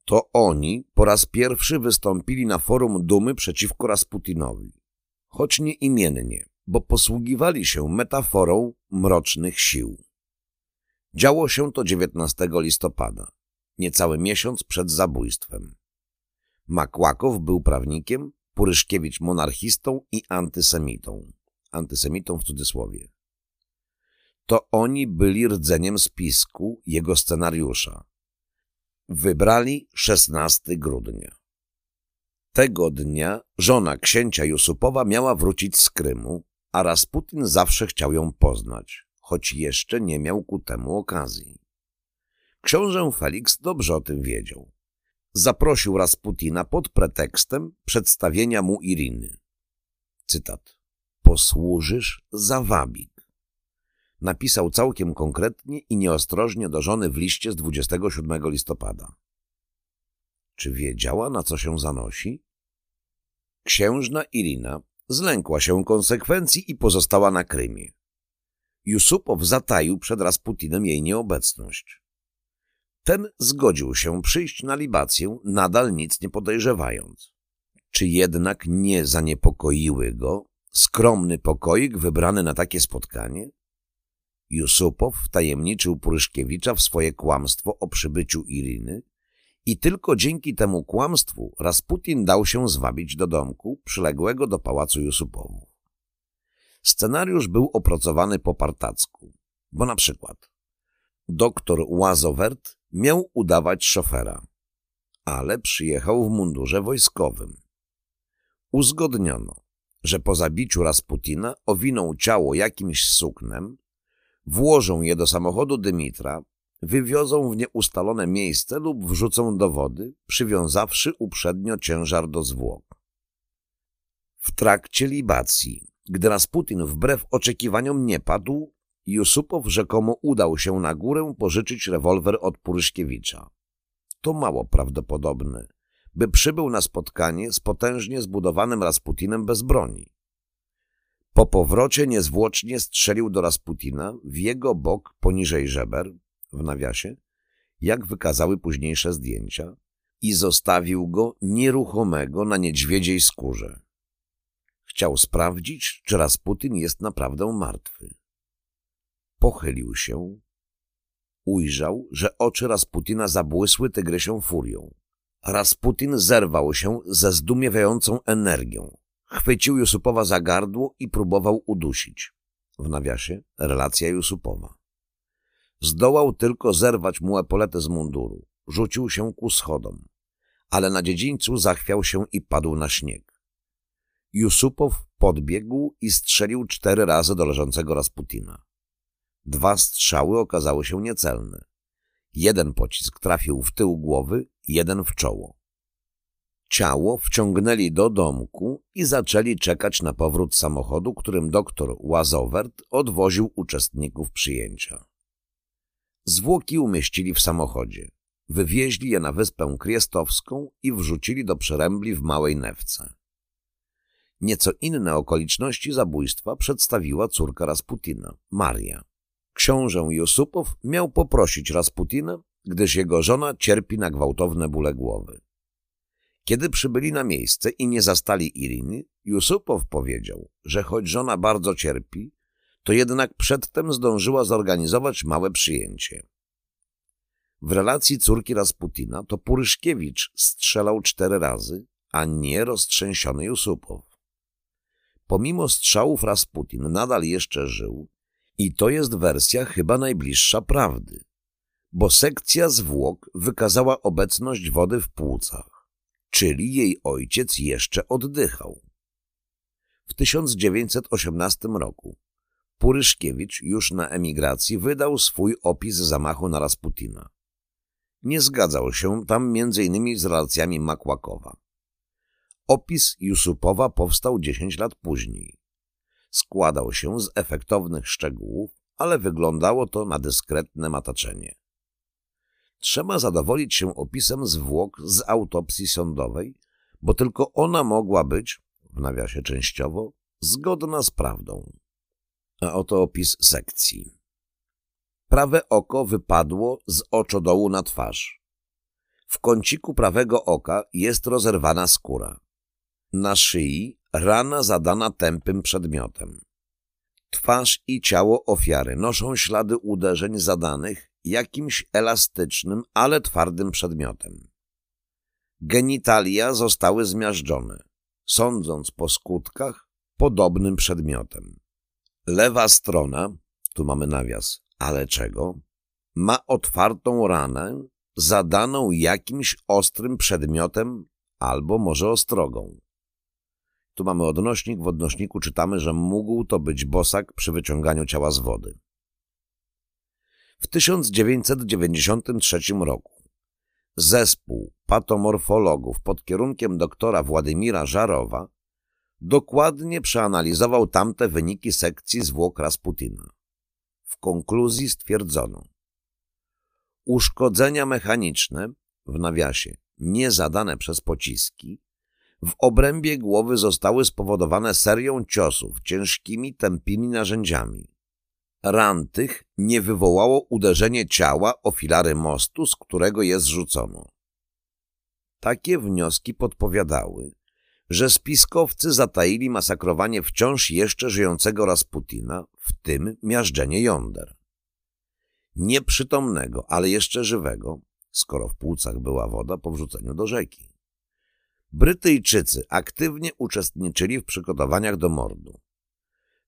To oni po raz pierwszy wystąpili na forum Dumy przeciwko Rasputinowi, choć nie imiennie, bo posługiwali się metaforą mrocznych sił. Działo się to 19 listopada, niecały miesiąc przed zabójstwem. Makłakow był prawnikiem, Puryszkiewicz monarchistą i antysemitą. Antysemitą w cudzysłowie to oni byli rdzeniem spisku jego scenariusza. Wybrali 16 grudnia. Tego dnia żona księcia Jusupowa miała wrócić z Krymu, a Rasputin zawsze chciał ją poznać, choć jeszcze nie miał ku temu okazji. Książę Felix dobrze o tym wiedział. Zaprosił Rasputina pod pretekstem przedstawienia mu Iriny. Cytat. Posłużysz za wabik. Napisał całkiem konkretnie i nieostrożnie do żony w liście z 27 listopada. Czy wiedziała, na co się zanosi? Księżna Irina zlękła się konsekwencji i pozostała na Krymie. Jusupow zataił przed Rasputinem jej nieobecność. Ten zgodził się przyjść na libację, nadal nic nie podejrzewając. Czy jednak nie zaniepokoiły go skromny pokoik wybrany na takie spotkanie? Jusupow wtajemniczył Pryszkiewicza w swoje kłamstwo o przybyciu Iriny i tylko dzięki temu kłamstwu Rasputin dał się zwabić do domku przyległego do pałacu Jusupowów. Scenariusz był opracowany po partacku, bo na przykład doktor Łazowert miał udawać szofera, ale przyjechał w mundurze wojskowym. Uzgodniono, że po zabiciu Rasputina owiną ciało jakimś suknem, włożą je do samochodu Dymitra, wywiozą w nieustalone miejsce lub wrzucą do wody, przywiązawszy uprzednio ciężar do zwłok. W trakcie libacji, gdy Rasputin wbrew oczekiwaniom nie padł, Jusupow rzekomo udał się na górę pożyczyć rewolwer od Puryszkiewicza. To mało prawdopodobne, by przybył na spotkanie z potężnie zbudowanym Rasputinem bez broni. Po powrocie niezwłocznie strzelił do Rasputina w jego bok poniżej żeber, w nawiasie, jak wykazały późniejsze zdjęcia, i zostawił go nieruchomego na niedźwiedziej skórze. Chciał sprawdzić, czy Rasputin jest naprawdę martwy. Pochylił się, ujrzał, że oczy Rasputina zabłysły tygrysią furią. Rasputin zerwał się ze zdumiewającą energią. Chwycił Jusupowa za gardło i próbował udusić. W nawiasie relacja Jusupowa. Zdołał tylko zerwać mu epoletę z munduru. Rzucił się ku schodom. Ale na dziedzińcu zachwiał się i padł na śnieg. Jusupow podbiegł i strzelił cztery razy do leżącego Rasputina. Dwa strzały okazały się niecelne. Jeden pocisk trafił w tył głowy, jeden w czoło. Ciało wciągnęli do domku i zaczęli czekać na powrót samochodu, którym doktor Łazowert odwoził uczestników przyjęcia. Zwłoki umieścili w samochodzie. Wywieźli je na wyspę Kriestowską i wrzucili do przerębli w Małej Newce. Nieco inne okoliczności zabójstwa przedstawiła córka Rasputina, Maria. Książę Jusupow miał poprosić Rasputina, gdyż jego żona cierpi na gwałtowne bóle głowy. Kiedy przybyli na miejsce i nie zastali Iriny, Jusupow powiedział, że choć żona bardzo cierpi, to jednak przedtem zdążyła zorganizować małe przyjęcie. W relacji córki Rasputina to Puryszkiewicz strzelał cztery razy, a nie roztrzęsiony Jusupow. Pomimo strzałów Rasputin nadal jeszcze żył i to jest wersja chyba najbliższa prawdy, bo sekcja zwłok wykazała obecność wody w płucach, czyli jej ojciec jeszcze oddychał. W 1918 roku Puryszkiewicz już na emigracji wydał swój opis zamachu na Rasputina. Nie zgadzał się tam m.in. z relacjami Makłakowa. Opis Jusupowa powstał 10 lat później. Składał się z efektownych szczegółów, ale wyglądało to na dyskretne mataczenie. Trzeba zadowolić się opisem zwłok z autopsji sądowej, bo tylko ona mogła być, w nawiasie częściowo, zgodna z prawdą. A oto opis sekcji. Prawe oko wypadło z oczodołu na twarz. W kąciku prawego oka jest rozerwana skóra. Na szyi rana zadana tępym przedmiotem. Twarz i ciało ofiary noszą ślady uderzeń zadanych jakimś elastycznym, ale twardym przedmiotem. Genitalia zostały zmiażdżone, sądząc po skutkach, podobnym przedmiotem. Lewa strona, tu mamy nawias, ale czego? Ma otwartą ranę, zadaną jakimś ostrym przedmiotem albo może ostrogą. Tu mamy odnośnik, w odnośniku czytamy, że mógł to być bosak przy wyciąganiu ciała z wody. W 1993 roku zespół patomorfologów pod kierunkiem doktora Władimira Żarowa dokładnie przeanalizował tamte wyniki sekcji zwłok Rasputina. W konkluzji stwierdzono uszkodzenia mechaniczne, w nawiasie nie zadane przez pociski, w obrębie głowy zostały spowodowane serią ciosów ciężkimi, tępimi narzędziami. Ran tych nie wywołało uderzenie ciała o filary mostu, z którego je zrzucono. Takie wnioski podpowiadały, że spiskowcy zataili masakrowanie wciąż jeszcze żyjącego Rasputina, w tym miażdżenie jąder. Nieprzytomnego, ale jeszcze żywego, skoro w płucach była woda po wrzuceniu do rzeki. Brytyjczycy aktywnie uczestniczyli w przygotowaniach do mordu.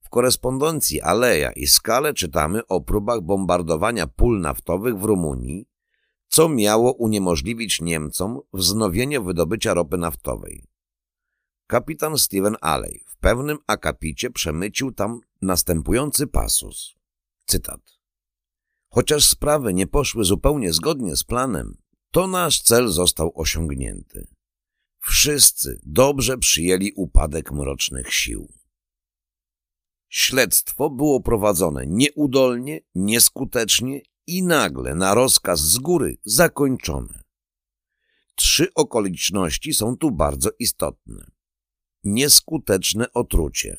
W korespondencji Aleja i Skale czytamy o próbach bombardowania pól naftowych w Rumunii, co miało uniemożliwić Niemcom wznowienie wydobycia ropy naftowej. Kapitan Steven Alley w pewnym akapicie przemycił tam następujący pasus. Cytat. Chociaż sprawy nie poszły zupełnie zgodnie z planem, to nasz cel został osiągnięty. Wszyscy dobrze przyjęli upadek mrocznych sił. Śledztwo było prowadzone nieudolnie, nieskutecznie i nagle na rozkaz z góry zakończone. Trzy okoliczności są tu bardzo istotne. Nieskuteczne otrucie.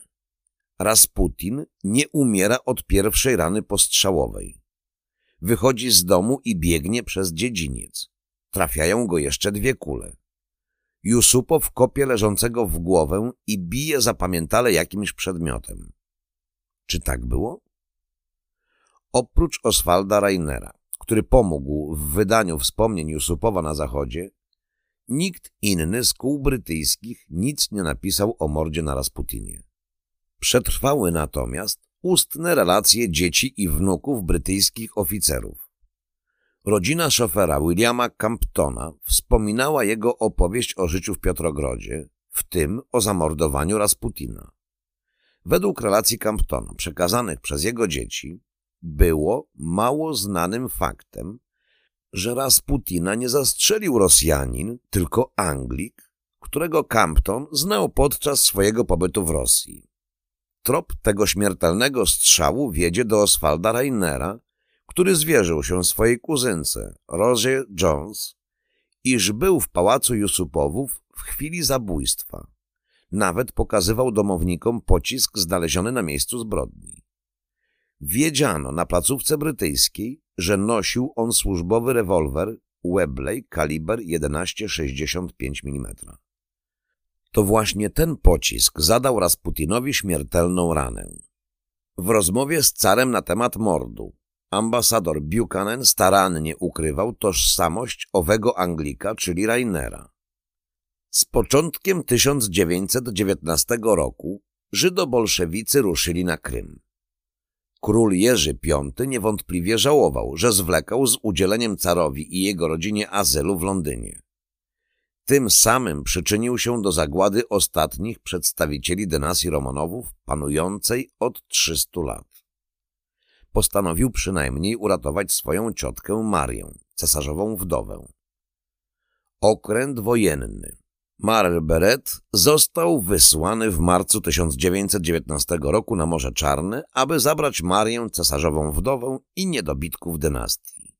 Rasputin nie umiera od pierwszej rany postrzałowej. Wychodzi z domu i biegnie przez dziedziniec. Trafiają go jeszcze dwie kule. Jusupow kopie leżącego w głowę i bije zapamiętale jakimś przedmiotem. Czy tak było? Oprócz Oswalda Reinera, który pomógł w wydaniu wspomnień Jusupowa na Zachodzie, nikt inny z kół brytyjskich nic nie napisał o mordzie na Rasputinie. Przetrwały natomiast ustne relacje dzieci i wnuków brytyjskich oficerów. Rodzina szofera Williama Camptona wspominała jego opowieść o życiu w Piotrogrodzie, w tym o zamordowaniu Rasputina. Według relacji Camptona przekazanych przez jego dzieci, było mało znanym faktem, że Rasputina nie zastrzelił Rosjanin, tylko Anglik, którego Campton znał podczas swojego pobytu w Rosji. Trop tego śmiertelnego strzału wiedzie do Oswalda Reinera, który zwierzył się swojej kuzynce, Rosie Jones, iż był w pałacu Jusupowów w chwili zabójstwa. Nawet pokazywał domownikom pocisk znaleziony na miejscu zbrodni. Wiedziano na placówce brytyjskiej, że nosił on służbowy rewolwer Webley kaliber 11,65 mm. To właśnie ten pocisk zadał Rasputinowi śmiertelną ranę. W rozmowie z carem na temat mordu ambasador Buchanan starannie ukrywał tożsamość owego Anglika, czyli Rainera. Z początkiem 1919 roku Żydobolszewicy ruszyli na Krym. Król Jerzy V niewątpliwie żałował, że zwlekał z udzieleniem carowi i jego rodzinie azylu w Londynie. Tym samym przyczynił się do zagłady ostatnich przedstawicieli dynastii Romanowów panującej od 300 lat. Postanowił przynajmniej uratować swoją ciotkę Marię, cesarzową wdowę. Okręt wojenny Marlberet został wysłany w marcu 1919 roku na Morze Czarne, aby zabrać Marię, cesarzową wdowę i niedobitków dynastii.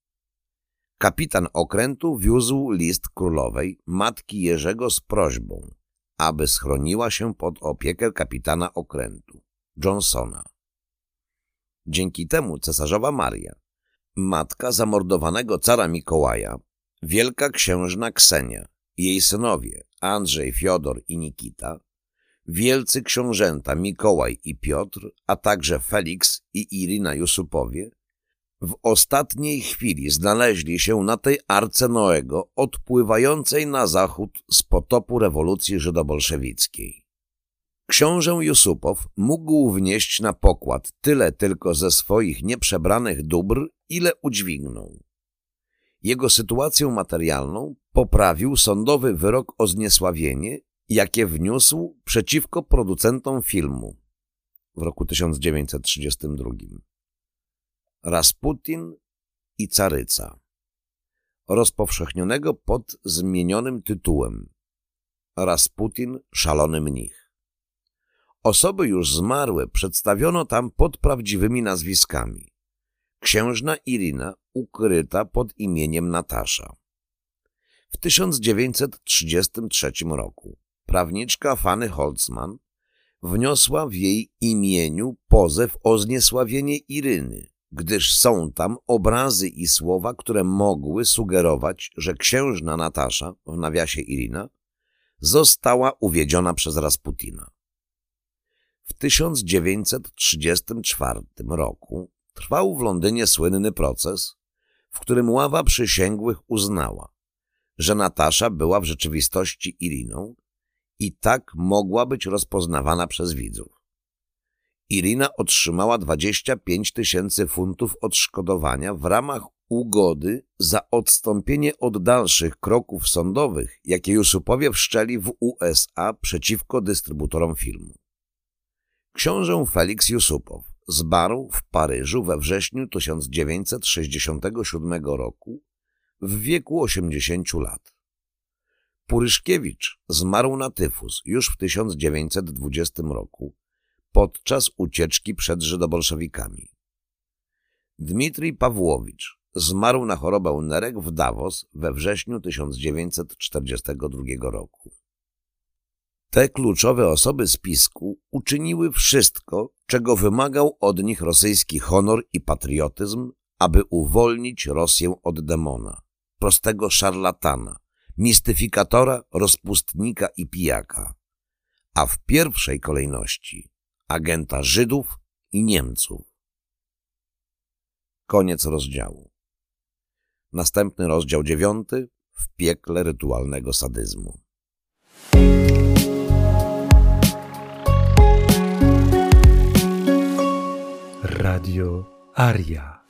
Kapitan okrętu wiózł list królowej, matki Jerzego z prośbą, aby schroniła się pod opiekę kapitana okrętu, Johnsona. Dzięki temu cesarzowa Maria, matka zamordowanego cara Mikołaja, wielka księżna Ksenia, jej synowie Andrzej, Fiodor i Nikita, wielcy książęta Mikołaj i Piotr, a także Felix i Irina Jusupowie, w ostatniej chwili znaleźli się na tej arce Noego odpływającej na zachód z potopu rewolucji żydobolszewickiej. Książę Jusupow mógł wnieść na pokład tyle tylko ze swoich nieprzebranych dóbr, ile udźwignął. Jego sytuację materialną poprawił sądowy wyrok o zniesławienie, jakie wniósł przeciwko producentom filmu w roku 1932. Rasputin i Caryca rozpowszechnionego pod zmienionym tytułem Rasputin Szalony Mnich. Osoby już zmarłe przedstawiono tam pod prawdziwymi nazwiskami. Księżna Irina ukryta pod imieniem Natasza. W 1933 roku prawniczka Fanny Holzman wniosła w jej imieniu pozew o zniesławienie Iryny, gdyż są tam obrazy i słowa, które mogły sugerować, że księżna Natasza, w nawiasie Irina, została uwiedziona przez Rasputina. W 1934 roku trwał w Londynie słynny proces, w którym ława przysięgłych uznała, że Natasza była w rzeczywistości Iriną i tak mogła być rozpoznawana przez widzów. Irina otrzymała 25 tysięcy funtów odszkodowania w ramach ugody za odstąpienie od dalszych kroków sądowych, jakie Jusupowie wszczęli w USA przeciwko dystrybutorom filmu. Książę Felix Jusupow zmarł w Paryżu we wrześniu 1967 roku w wieku 80 lat. Puryszkiewicz zmarł na tyfus już w 1920 roku podczas ucieczki przed żydobolszewikami. Dmitrij Pawłowicz zmarł na chorobę nerek w Davos we wrześniu 1942 roku. Te kluczowe osoby spisku uczyniły wszystko, czego wymagał od nich rosyjski honor i patriotyzm, aby uwolnić Rosję od demona, prostego szarlatana, mistyfikatora, rozpustnika i pijaka, a w pierwszej kolejności agenta Żydów i Niemców. Koniec rozdziału. Następny rozdział dziewiąty w piekle rytualnego sadyzmu. Radio Aria.